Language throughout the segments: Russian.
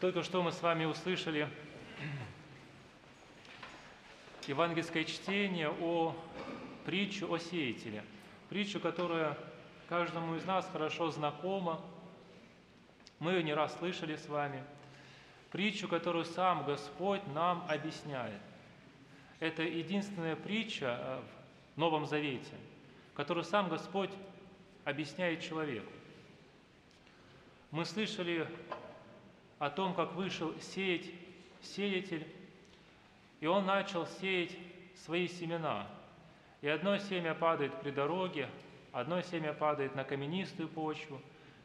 Только что мы с вами услышали евангельское чтение о притчу о сеятеле. Притчу, которая каждому из нас хорошо знакома. Мы ее не раз слышали с вами. Притчу, которую сам Господь нам объясняет. Это единственная притча э, в Новом Завете, которую сам Господь объясняет человеку. Мы слышали о том, как вышел сеять сеятель, и он начал сеять свои семена. И одно семя падает при дороге, одно семя падает на каменистую почву,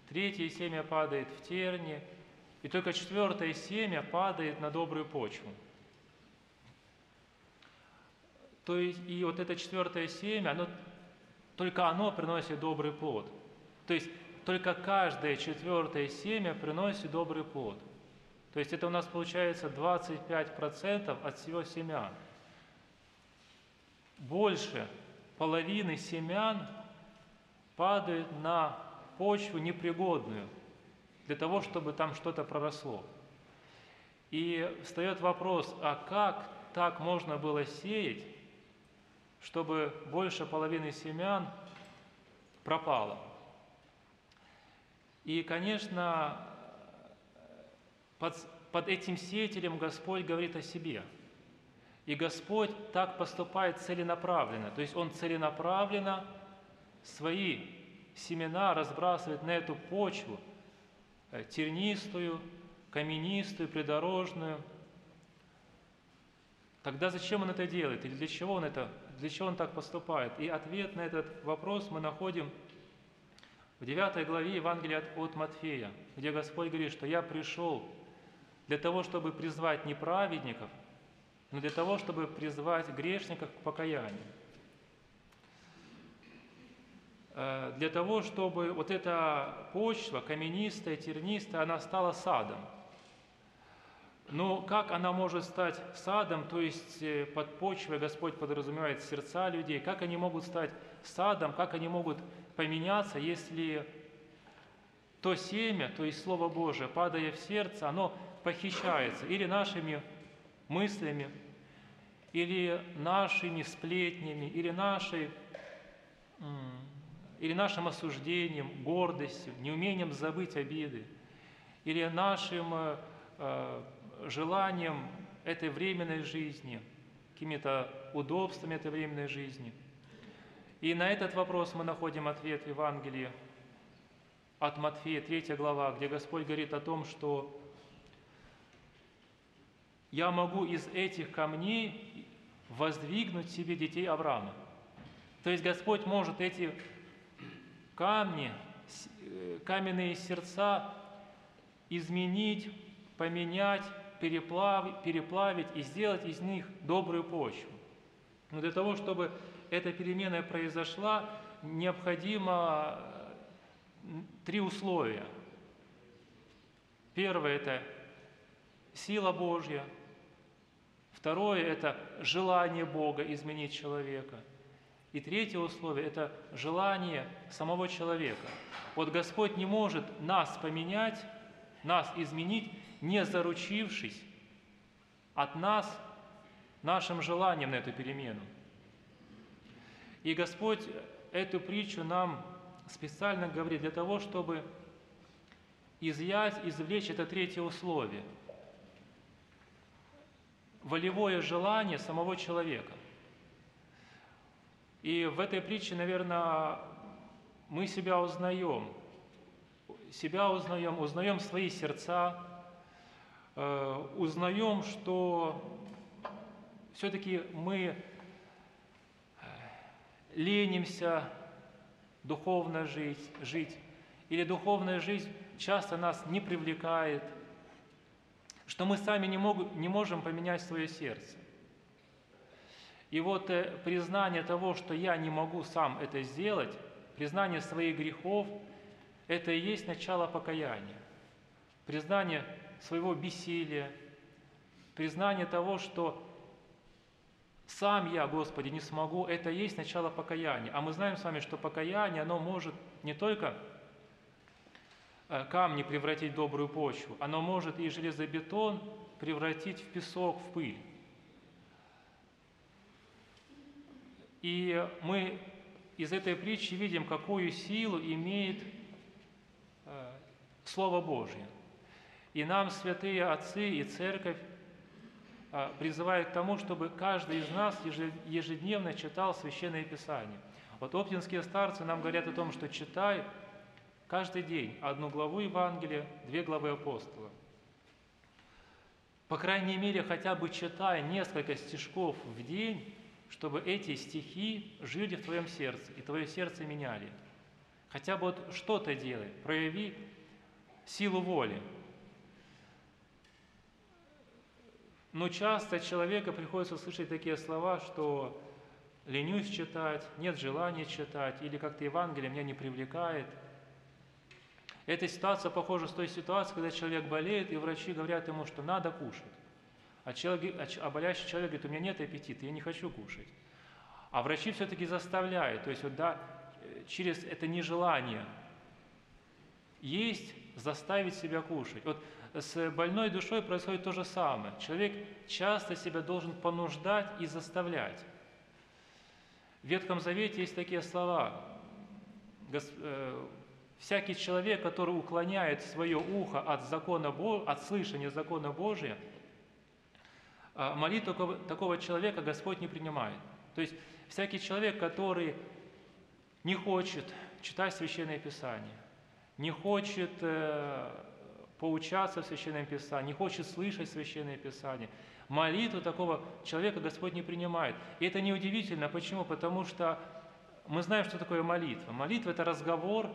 третье семя падает в терни, и только четвертое семя падает на добрую почву. То есть, и вот это четвертое семя, оно, только оно приносит добрый плод. То есть, только каждое четвертое семя приносит добрый плод. То есть это у нас получается 25% от всего семян. Больше половины семян падают на почву непригодную для того, чтобы там что-то проросло. И встает вопрос, а как так можно было сеять, чтобы больше половины семян пропало? И, конечно, под, под этим сеятелем Господь говорит о себе. И Господь так поступает целенаправленно. То есть Он целенаправленно свои семена разбрасывает на эту почву, э, тернистую, каменистую, придорожную. Тогда зачем он это делает? Или для чего он, это, для чего он так поступает? И ответ на этот вопрос мы находим в 9 главе Евангелия от Матфея, где Господь говорит, что «Я пришел для того, чтобы призвать не праведников, но для того, чтобы призвать грешников к покаянию». Э, для того, чтобы вот эта почва, каменистая, тернистая, она стала садом. Но как она может стать садом, то есть э, под почвой Господь подразумевает сердца людей, как они могут стать садом, как они могут поменяться, если то семя, то есть Слово Божие, падая в сердце, оно похищается или нашими мыслями, или нашими сплетнями, или, нашей, или нашим осуждением, гордостью, неумением забыть обиды, или нашим э, э, желанием этой временной жизни, какими-то удобствами этой временной жизни – и на этот вопрос мы находим ответ в Евангелии от Матфея, 3 глава, где Господь говорит о том, что я могу из этих камней воздвигнуть себе детей Авраама. То есть Господь может эти камни, э, каменные сердца изменить, поменять, переплавить, переплавить и сделать из них добрую почву. Но для того, чтобы эта перемена произошла, необходимо э, три условия. Первое – это сила Божья. Второе – это желание Бога изменить человека. И третье условие – это желание самого человека. Вот Господь не может нас поменять, нас изменить, не заручившись от нас нашим желанием на эту перемену. И Господь эту притчу нам специально говорит для того, чтобы изъять, извлечь это третье условие. Волевое желание самого человека. И в этой притче, наверное, мы себя узнаем. Себя узнаем, узнаем свои сердца, э, узнаем, что все-таки мы ленимся духовно жить, жить, или духовная жизнь часто нас не привлекает, что мы сами не, могут, не можем поменять свое сердце. И вот э, признание того, что я не могу сам это сделать, признание своих грехов, это и есть начало покаяния. Признание своего бессилия, признание того, что сам я, Господи, не смогу, это и есть начало покаяния. А мы знаем с вами, что покаяние, оно может не только э, камни превратить в добрую почву, оно может и железобетон превратить в песок, в пыль. И мы из этой притчи видим, какую силу имеет э, Слово Божье. И нам святые отцы и церковь э, призывают к тому, чтобы каждый из нас ежедневно читал Священное Писание. Вот оптинские старцы нам говорят о том, что читай каждый день одну главу Евангелия, две главы апостола. По крайней мере, хотя бы читая несколько стишков в день, чтобы эти стихи жили в твоем сердце, и твое сердце меняли. Хотя бы вот что-то делай, прояви силу воли. Но часто человеку приходится слышать такие слова, что ленюсь читать, нет желания читать, или как-то Евангелие меня не привлекает. Эта ситуация похожа с той ситуацией, когда человек болеет, и врачи говорят ему, что надо кушать. А, человек, а болящий человек говорит, у меня нет аппетита, я не хочу кушать. А врачи все-таки заставляют, то есть вот, да, через это нежелание есть, заставить себя кушать. Вот с больной душой происходит то же самое. Человек часто себя должен понуждать и заставлять. В Ветхом Завете есть такие слова. Э, Всякий человек, который уклоняет свое ухо от, закона, от слышания закона Божия – а молитву такого, такого человека Господь не принимает. То есть всякий человек, который не хочет читать Священное Писание, не хочет э, поучаться в Священном Писании, не хочет слышать Священное Писание, молитву такого человека Господь не принимает. И это неудивительно. Почему? Потому что мы знаем, что такое молитва. Молитва – это разговор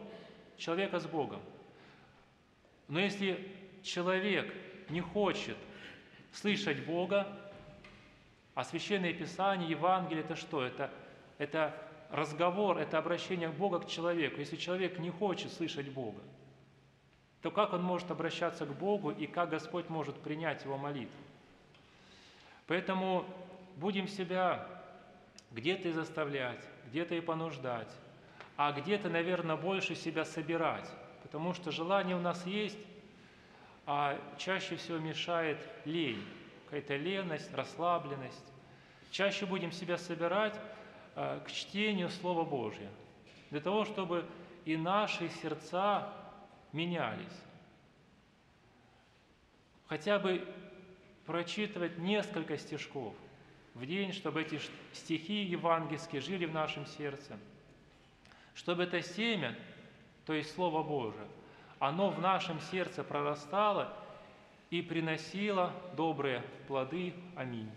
человека с Богом. Но если человек не хочет слышать Бога, а Священное Писание, Евангелие – это что? Это, это разговор, это обращение Бога к человеку. Если человек не хочет слышать Бога, то как он может обращаться к Богу и как Господь может принять его молитву? Поэтому будем себя где-то и заставлять, где-то и понуждать, а где-то, наверное, больше себя собирать, потому что желание у нас есть, а чаще всего мешает лень, какая-то леность, расслабленность. Чаще будем себя собирать э, к чтению Слова Божьего, для того, чтобы и наши сердца менялись. Хотя бы прочитывать несколько стишков в день, чтобы эти стихи евангельские жили в нашем сердце, чтобы это семя, то есть Слово Божие, оно в нашем сердце прорастало и приносило добрые плоды. Аминь.